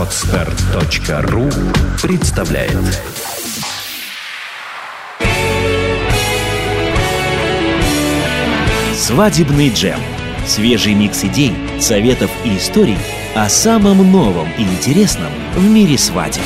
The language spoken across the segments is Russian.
Отстар.ру представляет Свадебный джем. Свежий микс идей, советов и историй о самом новом и интересном в мире свадеб.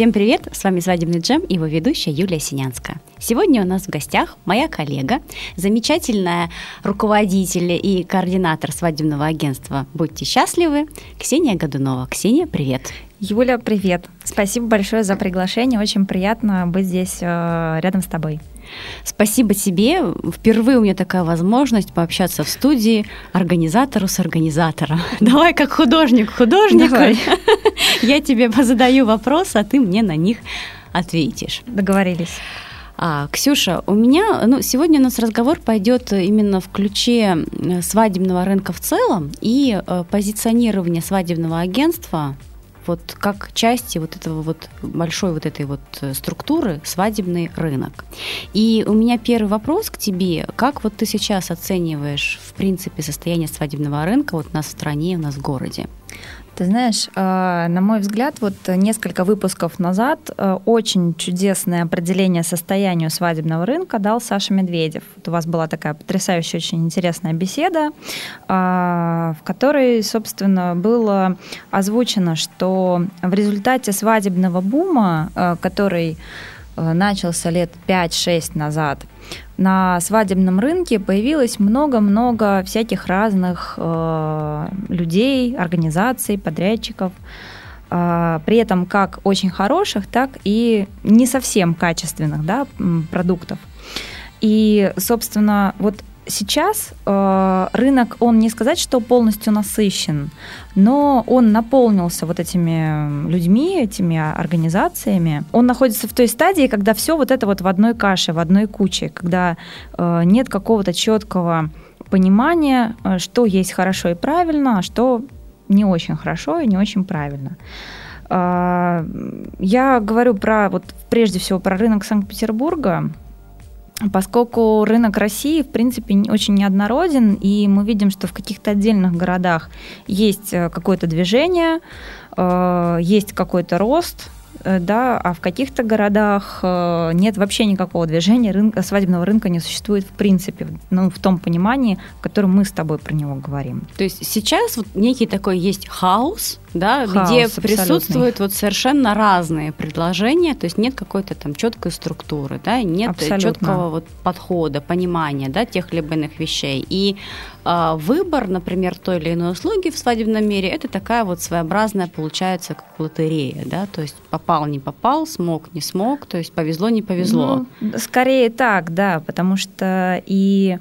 Всем привет! С вами «Свадебный джем» и его ведущая Юлия Синянская. Сегодня у нас в гостях моя коллега, замечательная руководитель и координатор свадебного агентства «Будьте счастливы» Ксения Годунова. Ксения, привет! Юля, привет! Спасибо большое за приглашение. Очень приятно быть здесь э, рядом с тобой. Спасибо тебе. Впервые у меня такая возможность пообщаться в студии организатору с организатором. Давай как художник художник. Я тебе задаю вопросы, а ты мне на них ответишь. Договорились. А, Ксюша, у меня, ну, сегодня у нас разговор пойдет именно в ключе свадебного рынка в целом и э, позиционирования свадебного агентства вот как части вот этого вот большой вот этой вот э, структуры свадебный рынок. И у меня первый вопрос к тебе. Как вот ты сейчас оцениваешь, в принципе, состояние свадебного рынка вот у нас в стране, у нас в городе? Ты знаешь, э, на мой взгляд, вот несколько выпусков назад э, очень чудесное определение состоянию свадебного рынка дал Саша Медведев. Вот у вас была такая потрясающая, очень интересная беседа, э, в которой, собственно, было озвучено, что в результате свадебного бума, который начался лет 5-6 назад, на свадебном рынке появилось много-много всяких разных э, людей, организаций, подрядчиков. Э, при этом как очень хороших, так и не совсем качественных да, продуктов. И, собственно, вот сейчас э, рынок, он не сказать, что полностью насыщен, но он наполнился вот этими людьми, этими организациями. Он находится в той стадии, когда все вот это вот в одной каше, в одной куче, когда э, нет какого-то четкого понимания, э, что есть хорошо и правильно, а что не очень хорошо и не очень правильно. Э, я говорю про вот прежде всего про рынок Санкт-Петербурга, Поскольку рынок России, в принципе, очень неоднороден, и мы видим, что в каких-то отдельных городах есть э, какое-то движение, э, есть какой-то рост, да, а в каких-то городах э, нет вообще никакого движения, рынка, свадебного рынка не существует в принципе, ну, в том понимании, в котором мы с тобой про него говорим. То есть сейчас вот некий такой есть хаос, да, хаос, где абсолютный. присутствуют вот совершенно разные предложения, то есть нет какой-то там четкой структуры, да, нет абсолютно. четкого вот подхода, понимания, да, тех либо иных вещей. И э, выбор, например, той или иной услуги в свадебном мире, это такая вот своеобразная получается как лотерея, да, то есть попал, не попал, смог, не смог, то есть повезло, не повезло. Ну, скорее так, да, потому что и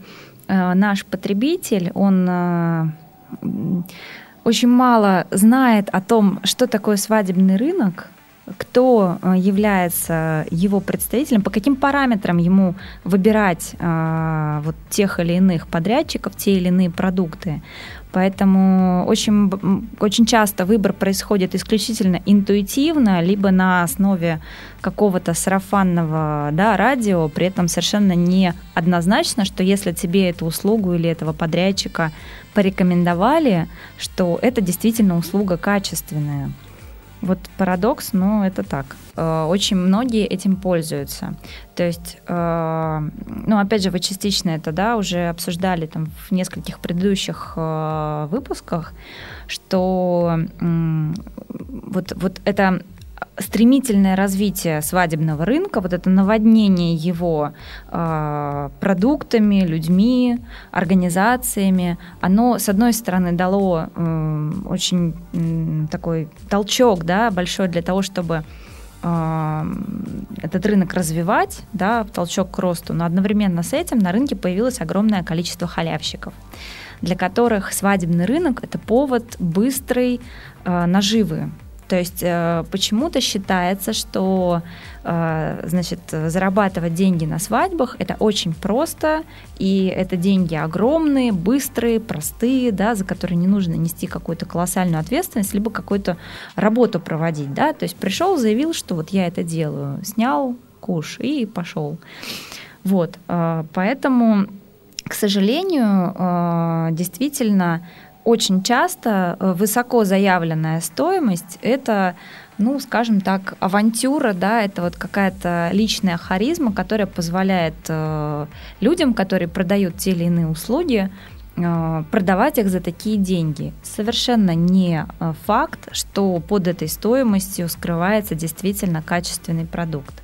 э, наш потребитель, он э, очень мало знает о том, что такое свадебный рынок, кто э, является его представителем, по каким параметрам ему выбирать э, вот тех или иных подрядчиков, те или иные продукты. Поэтому очень, очень часто выбор происходит исключительно интуитивно, либо на основе какого-то сарафанного да, радио, при этом совершенно не однозначно, что если тебе эту услугу или этого подрядчика порекомендовали, что это действительно услуга качественная. Вот парадокс, но это так. Э, очень многие этим пользуются. То есть, э, ну, опять же, вы частично это, да, уже обсуждали там в нескольких предыдущих э, выпусках, что вот, вот это стремительное развитие свадебного рынка, вот это наводнение его э, продуктами, людьми, организациями, оно, с одной стороны, дало э, очень э, такой толчок да, большой для того, чтобы э, этот рынок развивать, да, толчок к росту, но одновременно с этим на рынке появилось огромное количество халявщиков для которых свадебный рынок это повод быстрой э, наживы, то есть э, почему-то считается, что э, значит, зарабатывать деньги на свадьбах это очень просто, и это деньги огромные, быстрые, простые, да, за которые не нужно нести какую-то колоссальную ответственность, либо какую-то работу проводить. Да? То есть пришел, заявил, что вот я это делаю, снял куш и пошел. Вот, э, поэтому, к сожалению, действительно, очень часто э, высоко заявленная стоимость – это ну, скажем так, авантюра, да, это вот какая-то личная харизма, которая позволяет э, людям, которые продают те или иные услуги, э, продавать их за такие деньги. Совершенно не э, факт, что под этой стоимостью скрывается действительно качественный продукт.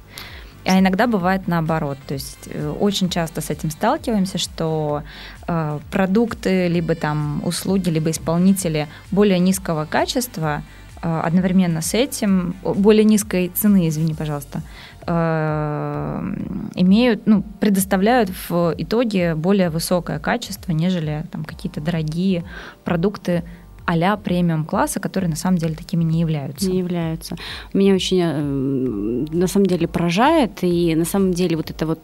А иногда бывает наоборот. То есть э, очень часто с этим сталкиваемся, что э, продукты, либо там услуги, либо исполнители более низкого качества э, одновременно с этим, более низкой цены, извини, пожалуйста, э, имеют, ну, предоставляют в итоге более высокое качество, нежели там какие-то дорогие продукты а-ля премиум класса, которые на самом деле такими не являются. Не являются. Меня очень э, на самом деле поражает, и на самом деле вот это вот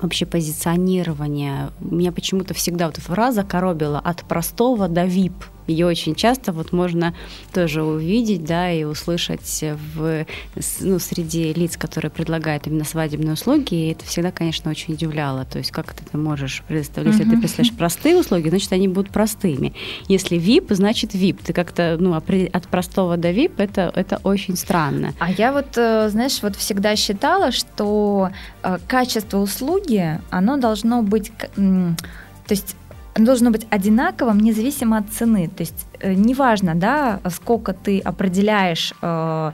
вообще позиционирование. Меня почему-то всегда вот фраза коробила от простого до VIP. Ее очень часто вот можно тоже увидеть, да, и услышать в, ну, среди лиц, которые предлагают именно свадебные услуги, и это всегда, конечно, очень удивляло. То есть как ты это можешь представлять? Если uh-huh. ты представляешь простые услуги, значит, они будут простыми. Если VIP, значит VIP. Ты как-то, ну, от простого до VIP, это, это очень странно. А я вот, э, знаешь, вот всегда считала, что э, качество услуги, оно должно быть... То есть оно должно быть одинаковым, независимо от цены. То есть э, неважно, да, сколько ты определяешь э,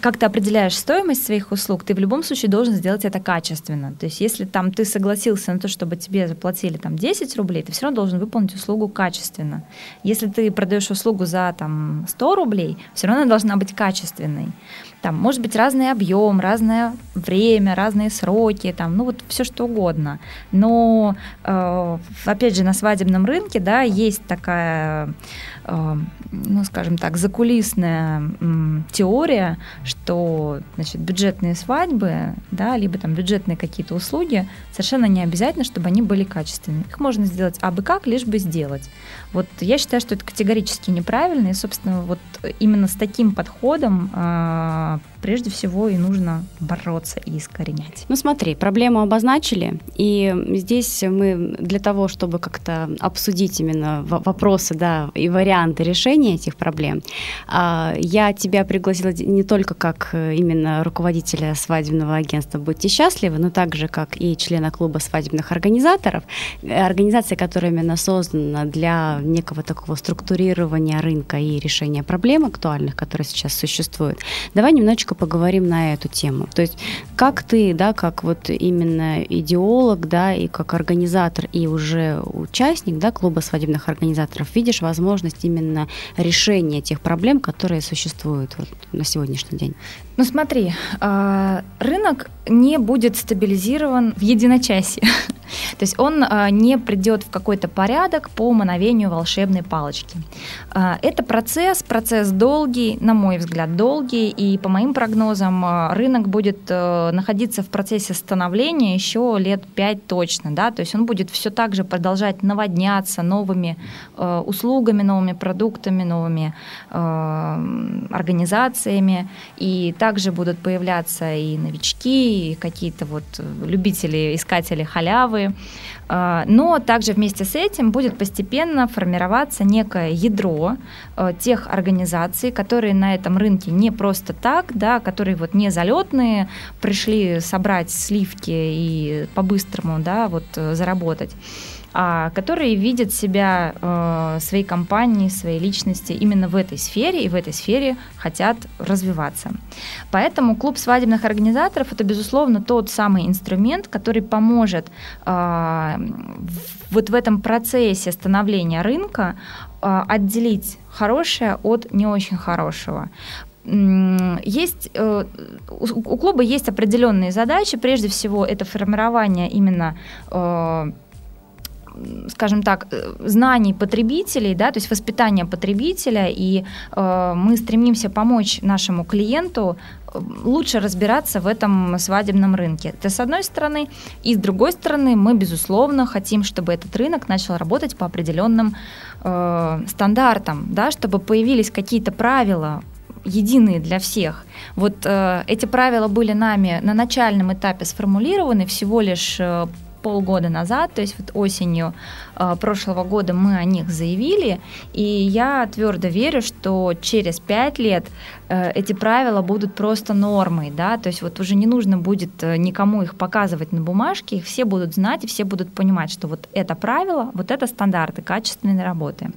как ты определяешь стоимость своих услуг, ты в любом случае должен сделать это качественно. То есть если там ты согласился на то, чтобы тебе заплатили там 10 рублей, ты все равно должен выполнить услугу качественно. Если ты продаешь услугу за там 100 рублей, все равно она должна быть качественной. Там может быть разный объем, разное время, разные сроки, там, ну вот все что угодно. Но э, опять же на свадебном рынке, да, есть такая Э, ну, скажем так, закулисная теория, что, значит, бюджетные свадьбы, да, либо там бюджетные какие-то услуги, совершенно не обязательно, чтобы они были качественными. Их можно сделать абы как, лишь бы сделать. Вот я считаю, что это категорически неправильно, и, собственно, вот именно с таким подходом э, прежде всего и нужно бороться и искоренять. Ну смотри, проблему обозначили, и здесь мы для того, чтобы как-то обсудить именно вопросы, да, и варианты решения этих проблем, а, я тебя пригласила не только как э, именно руководителя свадебного агентства «Будьте счастливы», но также как и члена клуба свадебных организаторов, э, организация, которая именно создана для некого такого структурирования рынка и решения проблем актуальных, которые сейчас существуют. Давай немножечко поговорим на эту тему. То есть как ты, да, как вот именно идеолог, да, и как организатор и уже участник, да, клуба свадебных организаторов, видишь возможность именно решения тех проблем, которые существуют вот на сегодняшний день? Ну смотри, а, рынок не будет стабилизирован в единочасье. То есть он а, не придет в какой-то порядок по мановению волшебной палочки. А, это процесс, процесс долгий, на мой взгляд, долгий, и по моим прогнозам рынок будет э, находиться в процессе становления еще лет пять точно. Да? То есть он будет все так же продолжать наводняться новыми э, услугами, новыми продуктами, новыми э, организациями, и так также будут появляться и новички, и какие-то вот любители, искатели халявы. А, но также вместе с этим будет постепенно формироваться некое ядро а, тех организаций, которые на этом рынке не просто так, да, которые вот не залетные, пришли собрать сливки и по-быстрому да, вот, э, заработать которые видят себя, э, своей компании, своей личности именно в этой сфере и в этой сфере хотят развиваться. Поэтому клуб свадебных организаторов это, безусловно, тот самый инструмент, который поможет э, вот в этом процессе становления рынка э, отделить хорошее от не очень хорошего есть э, у клуба есть определенные задачи. Прежде всего, это формирование именно э, скажем так, э, знаний потребителей, да, то есть воспитания потребителя, и э, мы стремимся помочь нашему клиенту э, лучше разбираться в этом свадебном рынке. Это с одной стороны. И с другой стороны, мы, безусловно, хотим, чтобы этот рынок начал работать по определенным э, стандартам, да, чтобы появились какие-то правила, единые для всех. Вот э, эти правила были нами на начальном этапе сформулированы всего лишь э, полгода назад, то есть вот осенью э, прошлого года мы о них заявили, и я твердо верю, что через пять лет э, эти правила будут просто нормой, да, то есть вот уже не нужно будет э, никому их показывать на бумажке, их все будут знать и все будут понимать, что вот это правило, вот это стандарты качественной работы.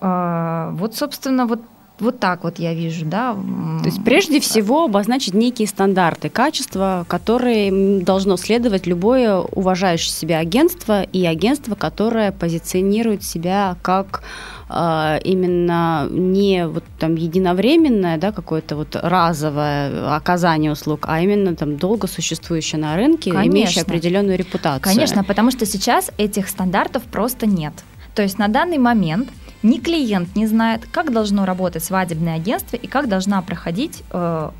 Э, вот, собственно, вот вот так вот я вижу, да. То есть прежде всего обозначить некие стандарты качества, которые должно следовать любое уважающее себя агентство и агентство, которое позиционирует себя как э, именно не вот там единовременное, да, какое-то вот разовое оказание услуг, а именно там долго существующее на рынке, Конечно. имеющее определенную репутацию. Конечно, потому что сейчас этих стандартов просто нет. То есть на данный момент ни клиент не знает, как должно работать свадебное агентство и как должна проходить э,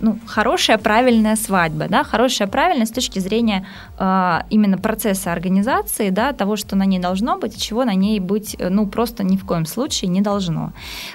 ну, хорошая, правильная свадьба, да, хорошая, правильная с точки зрения э, именно процесса организации, да, того, что на ней должно быть чего на ней быть, э, ну, просто ни в коем случае не должно.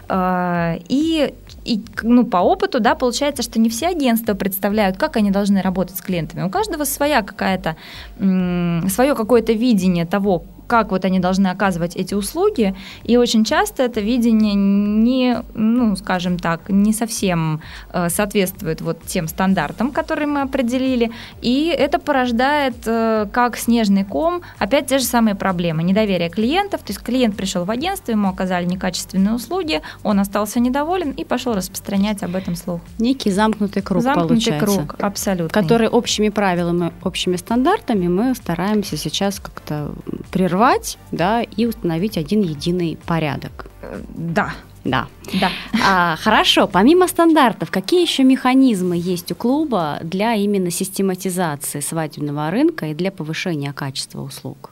Э, и и ну, по опыту, да, получается, что не все агентства представляют, как они должны работать с клиентами. У каждого своя какая-то, свое какое-то видение того, как вот они должны оказывать эти услуги, и очень часто это видение не, ну, скажем так, не совсем э, соответствует вот тем стандартам, которые мы определили, и это порождает э, как снежный ком опять те же самые проблемы, недоверие клиентов, то есть клиент пришел в агентство, ему оказали некачественные услуги, он остался недоволен и пошел распространять об этом слух. Некий замкнутый круг замкнутый получается. круг, абсолютно. Который общими правилами, общими стандартами мы стараемся сейчас как-то прервать прервать, да, и установить один единый порядок. Да. Да. Да. А, хорошо. Помимо стандартов, какие еще механизмы есть у клуба для именно систематизации свадебного рынка и для повышения качества услуг?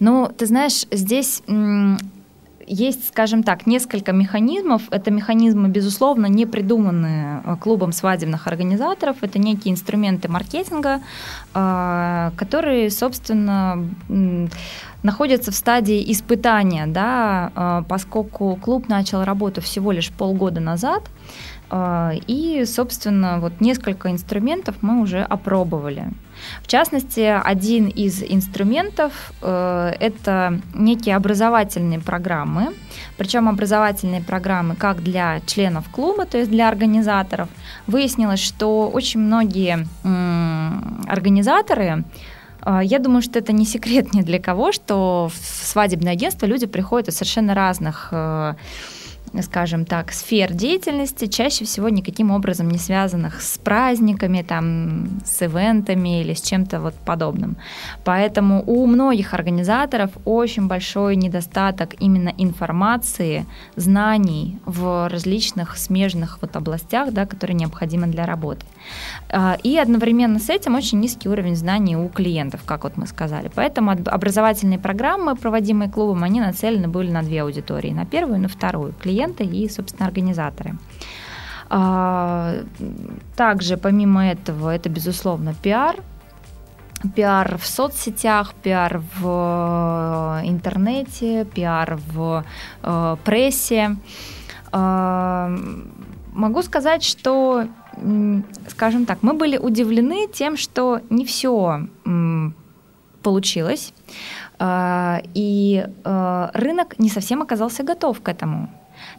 Ну, ты знаешь, здесь есть, скажем так, несколько механизмов. Это механизмы, безусловно, не придуманные э, клубом свадебных организаторов. Это некие инструменты маркетинга, э, которые, собственно, находятся в стадии испытания, да, э, поскольку клуб начал работу всего лишь полгода назад, и, собственно, вот несколько инструментов мы уже опробовали. В частности, один из инструментов э, это некие образовательные программы, причем образовательные программы как для членов клуба, то есть для организаторов. Выяснилось, что очень многие организаторы э, я думаю, что это не секрет ни для кого, что в свадебное агентство люди приходят из совершенно разных э, скажем так, сфер деятельности, чаще всего никаким образом не связанных с праздниками, там, с ивентами или с чем-то вот подобным. Поэтому у многих организаторов очень большой недостаток именно информации, знаний в различных смежных вот областях, да, которые необходимы для работы. А, и одновременно с этим очень низкий уровень знаний у клиентов, как вот мы сказали. Поэтому образовательные программы, проводимые клубом, они нацелены были на две аудитории, на первую и на вторую. Клиент клиенты и, собственно, организаторы. А, также, помимо этого, это, безусловно, пиар, пиар в соцсетях, пиар в э, интернете, пиар в э, прессе. Э, могу сказать, что, скажем так, мы были удивлены тем, что не все получилось, э, и э, рынок не совсем оказался готов к этому.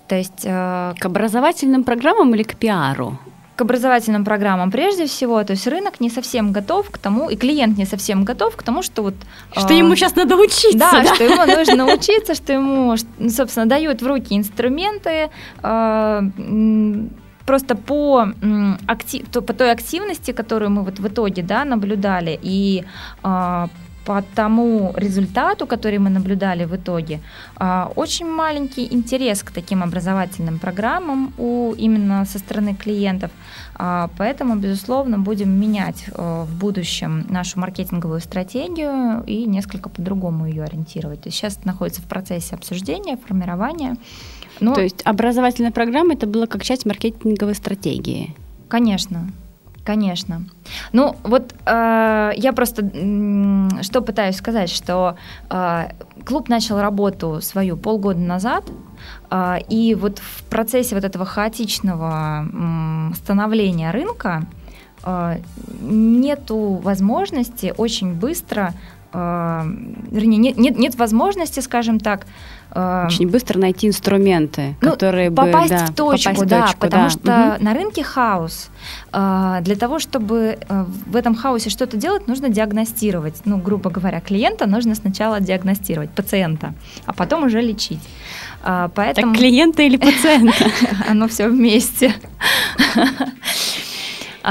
То есть э, к образовательным программам или к пиару? к образовательным программам прежде всего, то есть рынок не совсем готов к тому, и клиент не совсем готов к тому, что вот... Что э, ему сейчас надо учиться. Да, да, что ему нужно учиться, что ему, собственно, дают в руки инструменты, э, просто по, актив, по той активности, которую мы вот в итоге да, наблюдали, и э, по тому результату, который мы наблюдали в итоге, а, очень маленький интерес к таким образовательным программам у именно со стороны клиентов. А, поэтому, безусловно, будем менять э, в будущем нашу маркетинговую стратегию и несколько по-другому ее ориентировать. То есть сейчас находится в процессе обсуждения, формирования. Но... То есть образовательная программа это было как часть маркетинговой стратегии? Конечно. Конечно. Ну, вот э, я просто э, что пытаюсь сказать, что э, клуб начал работу свою полгода назад, э, и вот в процессе вот этого хаотичного э, становления рынка э, нету возможности очень быстро э, вернее, нет, нет, нет возможности, скажем так, очень быстро найти инструменты, ну, которые попасть бы в точку, попасть да, в точку, потому да. что угу. на рынке хаос. Э, для того, чтобы э, в этом хаосе что-то делать, нужно диагностировать. Ну, грубо говоря, клиента нужно сначала диагностировать, пациента, а потом уже лечить. Поэтому... Так клиента или пациента? Оно все вместе.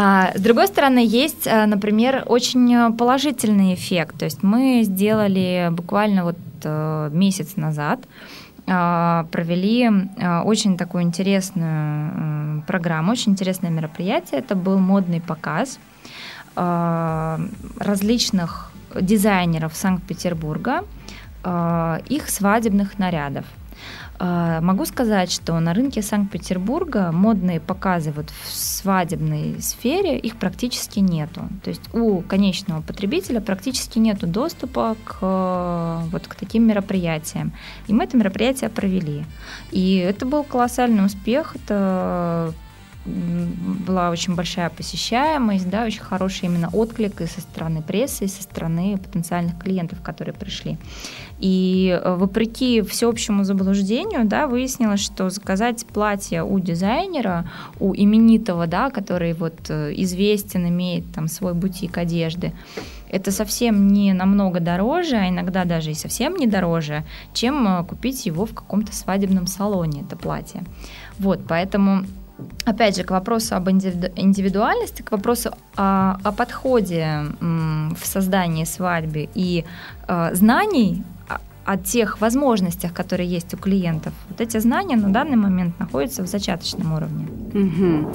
А, с другой стороны, есть, а, например, очень положительный эффект. То есть мы сделали буквально вот э, месяц назад а, провели очень такую интересную программу, очень интересное мероприятие. Это был модный показ различных дизайнеров Санкт-Петербурга, их свадебных нарядов. А, могу сказать, что на рынке Санкт-Петербурга модные показы вот в свадебной сфере их практически нету. То есть у конечного потребителя практически нету доступа к, вот, к таким мероприятиям. И мы это мероприятие провели. И это был колоссальный успех. Это была очень большая посещаемость, да, очень хороший именно отклик и со стороны прессы, и со стороны потенциальных клиентов, которые пришли. И э, вопреки всеобщему заблуждению, да, выяснилось, что заказать платье у дизайнера, у именитого, да, который вот э, известен, имеет там свой бутик одежды, это совсем не намного дороже, а иногда даже и совсем не дороже, чем э, купить его в каком-то свадебном салоне, это платье. Вот, поэтому опять же, к вопросу об индивидуальности, к вопросу о, о подходе в создании свадьбы и э, знаний о тех возможностях, которые есть у клиентов. Вот эти знания на данный момент находятся в зачаточном уровне. Угу.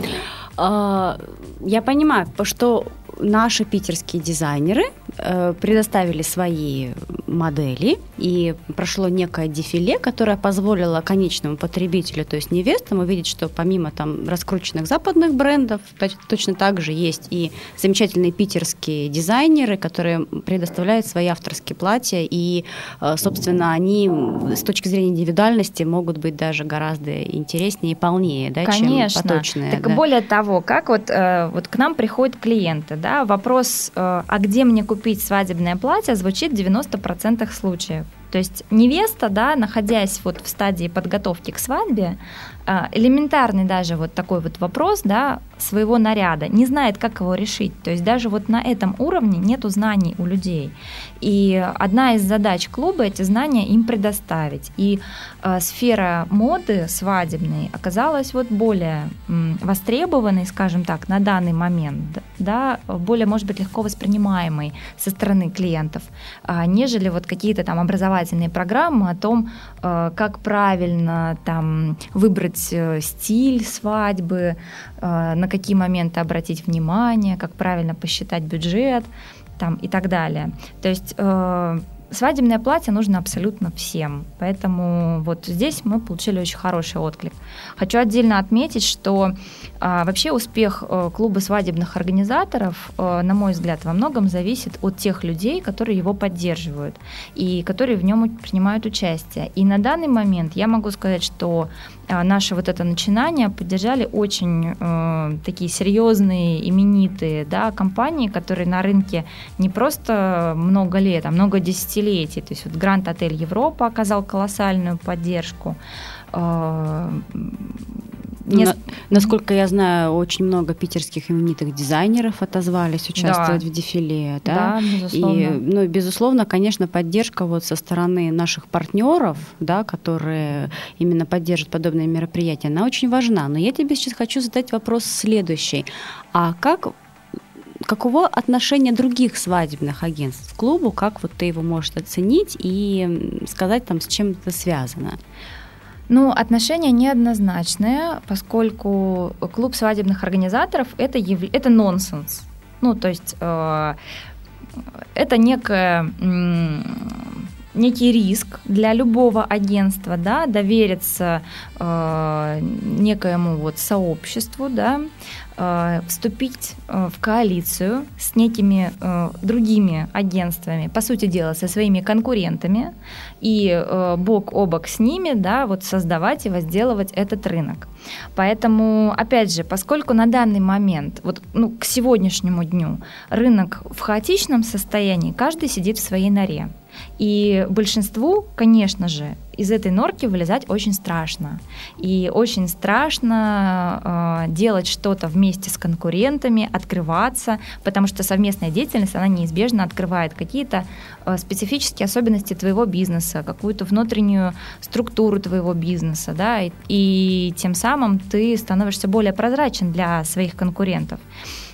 А, я понимаю, что наши питерские дизайнеры э, предоставили свои модели, и прошло некое дефиле, которое позволило конечному потребителю, то есть невестам, увидеть, что помимо там раскрученных западных брендов, точно так же есть и замечательные питерские дизайнеры, которые предоставляют свои авторские платья, и, э, собственно, они с точки зрения индивидуальности могут быть даже гораздо интереснее и полнее, да, Конечно. чем поточные. Так да. более того, как вот, э, вот к нам приходят клиенты, да, вопрос, э, а где мне купить свадебное платье, звучит в 90% случаев. То есть невеста, да, находясь вот в стадии подготовки к свадьбе, элементарный даже вот такой вот вопрос, да, своего наряда, не знает, как его решить. То есть даже вот на этом уровне нету знаний у людей. И одна из задач клуба эти знания им предоставить. И э, сфера моды свадебной оказалась вот более м, востребованной, скажем так, на данный момент, да, более, может быть, легко воспринимаемой со стороны клиентов, э, нежели вот какие-то там образовательные программы о том, э, как правильно там выбрать выбрать э, стиль свадьбы, э, на какие моменты обратить внимание, как правильно посчитать бюджет там, и так далее. То есть э, свадебное платье нужно абсолютно всем. Поэтому вот здесь мы получили очень хороший отклик. Хочу отдельно отметить, что а, вообще успех клуба свадебных организаторов, на мой взгляд, во многом зависит от тех людей, которые его поддерживают и которые в нем принимают участие. И на данный момент я могу сказать, что наше вот это начинание поддержали очень э, такие серьезные, именитые да, компании, которые на рынке не просто много лет, а много десятилетий. То есть вот Гранд Отель Европа оказал колоссальную поддержку. Э, не... На, насколько я знаю, очень много питерских именитых дизайнеров отозвались участвовать да. в дефиле, да? Да, безусловно. И, ну, безусловно, конечно, поддержка вот со стороны наших партнеров, да, которые именно поддерживают подобные мероприятия, она очень важна. Но я тебе сейчас хочу задать вопрос следующий: а как каково отношение других свадебных агентств к клубу, как вот ты его можешь оценить и сказать там, с чем это связано? Ну, отношения неоднозначные, поскольку клуб свадебных организаторов это, яв... это нонсенс. Ну, то есть э, это некое некий риск для любого агентства, да, довериться э, некоему вот сообществу, да, э, вступить э, в коалицию с некими э, другими агентствами, по сути дела, со своими конкурентами, и э, бок о бок с ними, да, вот создавать и возделывать этот рынок. Поэтому, опять же, поскольку на данный момент, вот ну, к сегодняшнему дню, рынок в хаотичном состоянии, каждый сидит в своей норе. И большинству, конечно же, из этой норки вылезать очень страшно. И очень страшно э, делать что-то вместе с конкурентами, открываться, потому что совместная деятельность, она неизбежно открывает какие-то э, специфические особенности твоего бизнеса, какую-то внутреннюю структуру твоего бизнеса, да, и, и тем самым ты становишься более прозрачен для своих конкурентов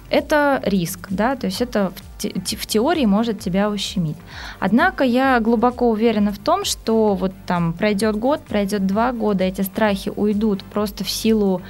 это риск, да, то есть это в, в теории может тебя ущемить. Однако я глубоко уверена в том, что вот там пройдет год, пройдет два года, эти страхи уйдут просто в силу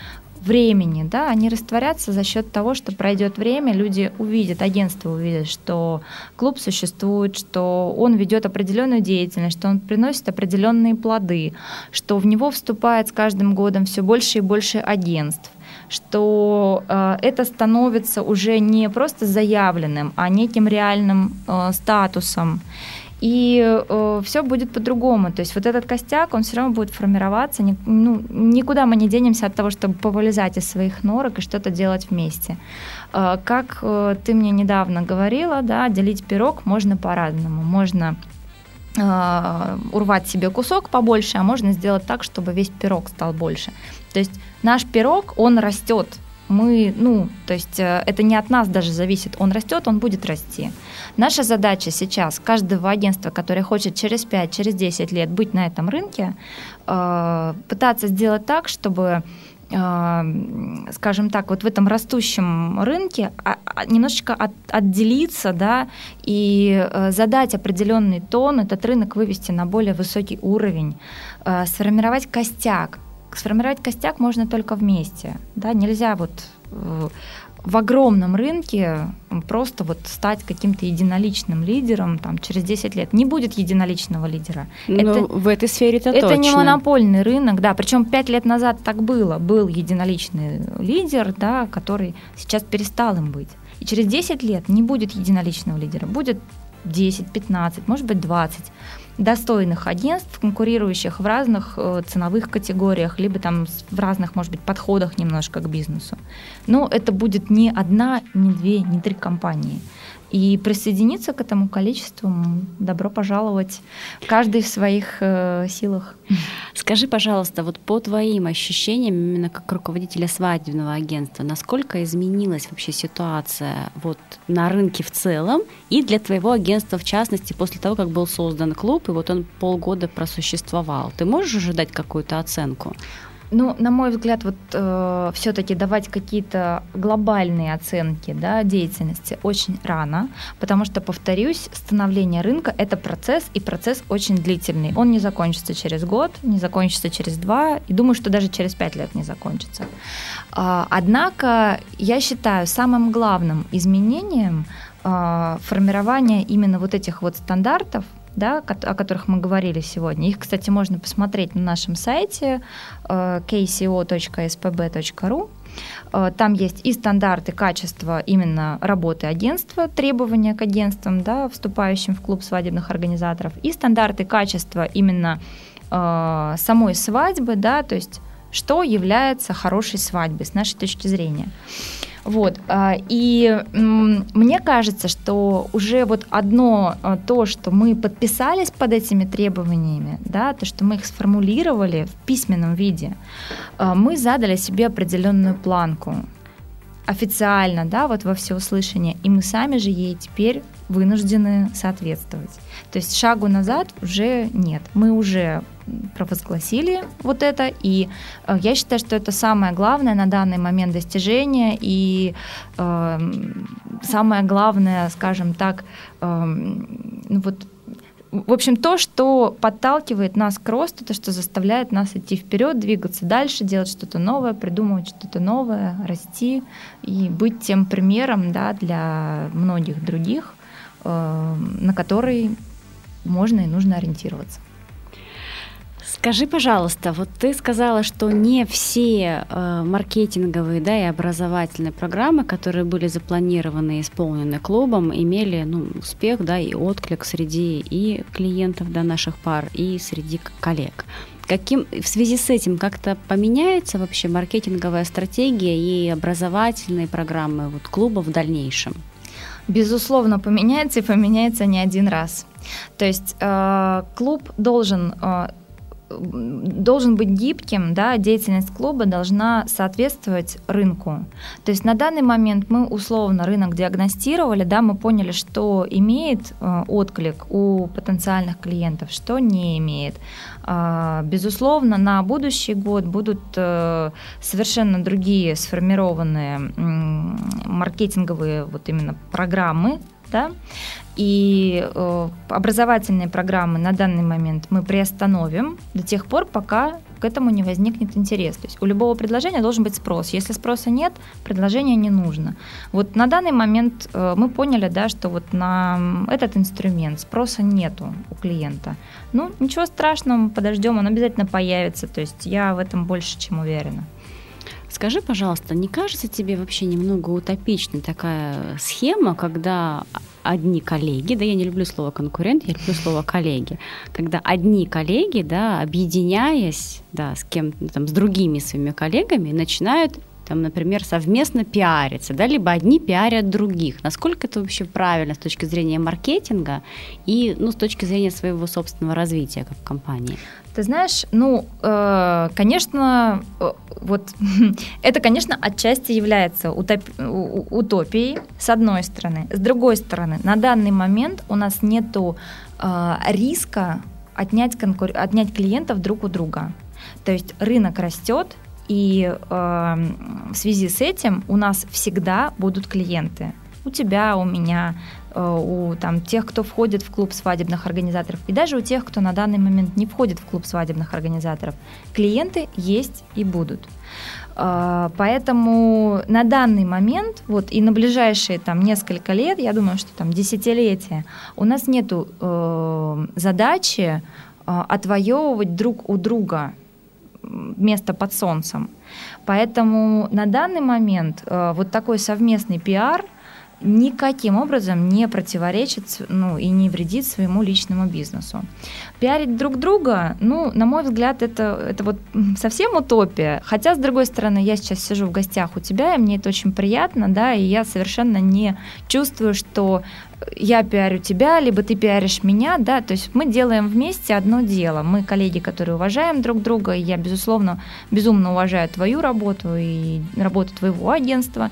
времени, да, они растворятся за счет того, что пройдет время, люди увидят, агентство увидит, что клуб существует, что он ведет определенную деятельность, что он приносит определенные плоды, что в него вступает с каждым годом все больше и больше агентств что э, это становится уже не просто заявленным, а неким реальным э, статусом. И э, все будет по-другому. То есть вот этот костяк, он все равно будет формироваться. Ни, ну, никуда мы не денемся от того, чтобы повылезать из своих норок и что-то делать вместе. Э, как э, ты мне недавно говорила, да, делить пирог можно по-разному. Можно э, урвать себе кусок побольше, а можно сделать так, чтобы весь пирог стал больше. То есть наш пирог, он растет. Мы, ну, то есть э, это не от нас даже зависит. Он растет, он будет расти. Наша задача сейчас, каждого агентства, которое хочет через 5, через 10 лет быть на этом рынке, э, пытаться сделать так, чтобы э, скажем так, вот в этом растущем рынке а, а, немножечко от, отделиться, да, и задать определенный тон, этот рынок вывести на более высокий уровень, сформировать костяк, сформировать костяк можно только вместе. Да? Нельзя вот э, в огромном рынке просто вот стать каким-то единоличным лидером там, через 10 лет. Не будет единоличного лидера. Ну, это, в этой сфере это Это точно. не монопольный рынок, да. Причем 5 лет назад так было. Был единоличный лидер, да, который сейчас перестал им быть. И через 10 лет не будет единоличного лидера. Будет 10, 15, может быть 20 достойных агентств, конкурирующих в разных э, ценовых категориях, либо там в разных, может быть, подходах немножко к бизнесу. Но это будет не одна, не две, не три компании. И присоединиться к этому количеству добро пожаловать, каждый в своих э, силах. Скажи, пожалуйста, вот по твоим ощущениям, именно как руководителя свадебного агентства, насколько изменилась вообще ситуация вот на рынке в целом и для твоего агентства в частности после того, как был создан клуб, и вот он полгода просуществовал? Ты можешь ожидать какую-то оценку? Ну, на мой взгляд, вот э, все-таки давать какие-то глобальные оценки да, деятельности очень рано, потому что, повторюсь, становление рынка это процесс, и процесс очень длительный. Он не закончится через год, не закончится через два, и думаю, что даже через пять лет не закончится. Э, однако я считаю самым главным изменением э, формирования именно вот этих вот стандартов да, о которых мы говорили сегодня. Их, кстати, можно посмотреть на нашем сайте э, kco.spb.ru. Э, там есть и стандарты качества именно работы агентства, требования к агентствам, да, вступающим в клуб свадебных организаторов, и стандарты качества именно э, самой свадьбы, да, то есть что является хорошей свадьбой с нашей точки зрения. Вот. А, и мне кажется, что уже вот одно а, то, что мы подписались под этими требованиями, да, то, что мы их сформулировали в письменном виде, а, мы задали себе определенную планку официально, да, вот во всеуслышание, и мы сами же ей теперь вынуждены соответствовать. То есть шагу назад уже нет. Мы уже провозгласили вот это, и э, я считаю, что это самое главное на данный момент достижение и э, самое главное, скажем так, э, ну вот в общем, то, что подталкивает нас к росту, то, что заставляет нас идти вперед, двигаться дальше, делать что-то новое, придумывать что-то новое, расти и быть тем примером да, для многих других, э, на который можно и нужно ориентироваться. Скажи, пожалуйста, вот ты сказала, что не все э, маркетинговые да, и образовательные программы, которые были запланированы и исполнены клубом, имели ну, успех да, и отклик среди и клиентов да, наших пар, и среди коллег. Каким, в связи с этим как-то поменяется вообще маркетинговая стратегия и образовательные программы вот, клуба в дальнейшем? Безусловно, поменяется и поменяется не один раз. То есть э, клуб должен э, должен быть гибким, да, деятельность клуба должна соответствовать рынку. То есть на данный момент мы условно рынок диагностировали, да, мы поняли, что имеет э, отклик у потенциальных клиентов, что не имеет. Э, безусловно, на будущий год будут э, совершенно другие сформированные маркетинговые вот именно программы, да, и э, образовательные программы на данный момент мы приостановим до тех пор, пока к этому не возникнет интерес. То есть у любого предложения должен быть спрос. Если спроса нет, предложение не нужно. Вот на данный момент э, мы поняли, да, что вот на этот инструмент спроса нету у клиента. Ну, ничего страшного, подождем, он обязательно появится. То есть я в этом больше чем уверена. Скажи, пожалуйста, не кажется тебе вообще немного утопичной такая схема, когда одни коллеги, да, я не люблю слово конкурент, я люблю слово коллеги, когда одни коллеги, да, объединяясь, да, с кем там, с другими своими коллегами, начинают там, например, совместно пиариться, да, либо одни пиарят других. Насколько это вообще правильно с точки зрения маркетинга и, ну, с точки зрения своего собственного развития как компании? Ты знаешь, ну, э, конечно, э, вот это, конечно, отчасти является утоп- утопией, с одной стороны. С другой стороны, на данный момент у нас нету э, риска отнять, конкур- отнять клиентов друг у друга. То есть рынок растет, и э, в связи с этим у нас всегда будут клиенты. У тебя, у меня, э, у там, тех, кто входит в клуб свадебных организаторов, и даже у тех, кто на данный момент не входит в клуб свадебных организаторов. Клиенты есть и будут. Э, поэтому на данный момент, вот и на ближайшие там несколько лет, я думаю, что там десятилетия, у нас нету э, задачи э, отвоевывать друг у друга место под солнцем. Поэтому на данный момент э, вот такой совместный пиар никаким образом не противоречит ну, и не вредит своему личному бизнесу. Пиарить друг друга, ну, на мой взгляд, это, это вот совсем утопия. Хотя, с другой стороны, я сейчас сижу в гостях у тебя, и мне это очень приятно, да, и я совершенно не чувствую, что я пиарю тебя, либо ты пиаришь меня, да, то есть мы делаем вместе одно дело. Мы коллеги, которые уважаем друг друга, и я, безусловно, безумно уважаю твою работу и работу твоего агентства,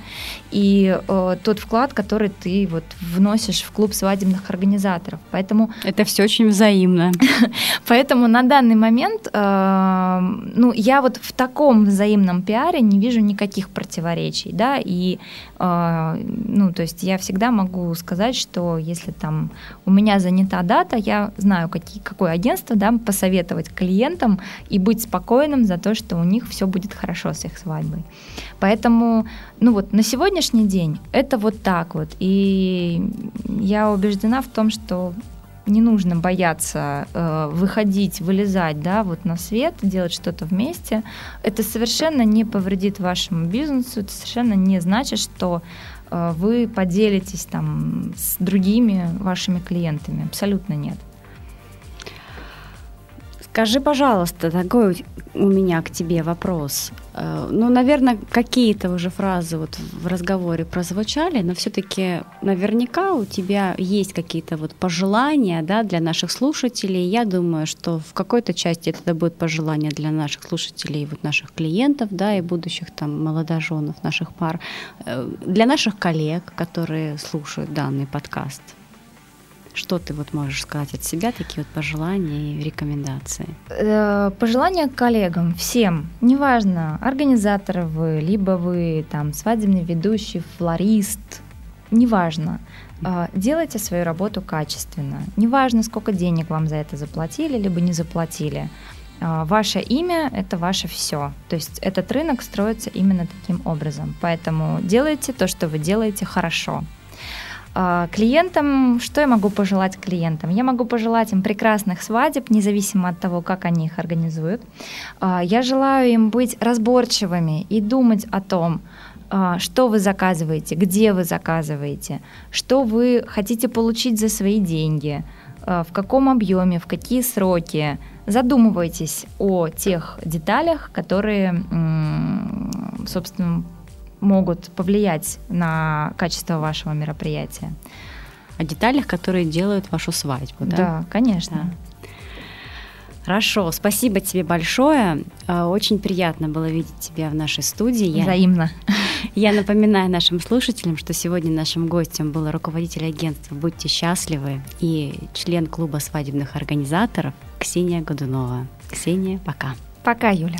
и э, тот вклад, который ты вот вносишь в клуб свадебных организаторов. Поэтому... Это все очень взаимно. Поэтому на данный момент, э, ну, я вот в таком взаимном пиаре не вижу никаких противоречий, да, и, э, ну, то есть я всегда могу сказать, что если там у меня занята дата, я знаю, какие, какое агентство да, посоветовать клиентам и быть спокойным за то, что у них все будет хорошо с их свадьбой. Поэтому, ну вот на сегодняшний день это вот так вот. И я убеждена в том, что не нужно бояться э, выходить, вылезать, да, вот на свет, делать что-то вместе. Это совершенно не повредит вашему бизнесу, это совершенно не значит, что Э, вы поделитесь там с другими вашими клиентами. Абсолютно нет. Скажи, пожалуйста, такой у меня к тебе вопрос. Э, ну, наверное, какие-то уже фразы вот в разговоре прозвучали, но все-таки наверняка у тебя есть какие-то вот пожелания да, для наших слушателей. Я думаю, что в какой-то части это будет пожелания для наших слушателей, вот наших клиентов, да, и будущих там молодоженов наших пар, э, для наших коллег, которые слушают данный подкаст. Что ты вот можешь сказать от себя, такие вот пожелания и рекомендации? Э, пожелания коллегам, всем, неважно, организаторы вы, либо вы там свадебный ведущий, флорист, неважно, э, делайте свою работу качественно. Неважно, сколько денег вам за это заплатили, либо не заплатили. Э, ваше имя – это ваше все. То есть этот рынок строится именно таким образом. Поэтому делайте то, что вы делаете хорошо. А, клиентам, что я могу пожелать клиентам? Я могу пожелать им прекрасных свадеб, независимо от того, как они их организуют. А, я желаю им быть разборчивыми и думать о том, а, что вы заказываете, где вы заказываете, что вы хотите получить за свои деньги, в каком объеме, в какие сроки. Задумывайтесь о тех деталях, которые, собственно, могут повлиять на качество вашего мероприятия. О деталях, которые делают вашу свадьбу, да? Да, конечно. Да. Хорошо, спасибо тебе большое. Э, очень приятно было видеть тебя в нашей студии. Взаимно. Я напоминаю нашим слушателям, что сегодня нашим гостем был руководитель агентства «Будьте счастливы» и член клуба свадебных организаторов Ксения Годунова. Ксения, пока. Пока, Юля.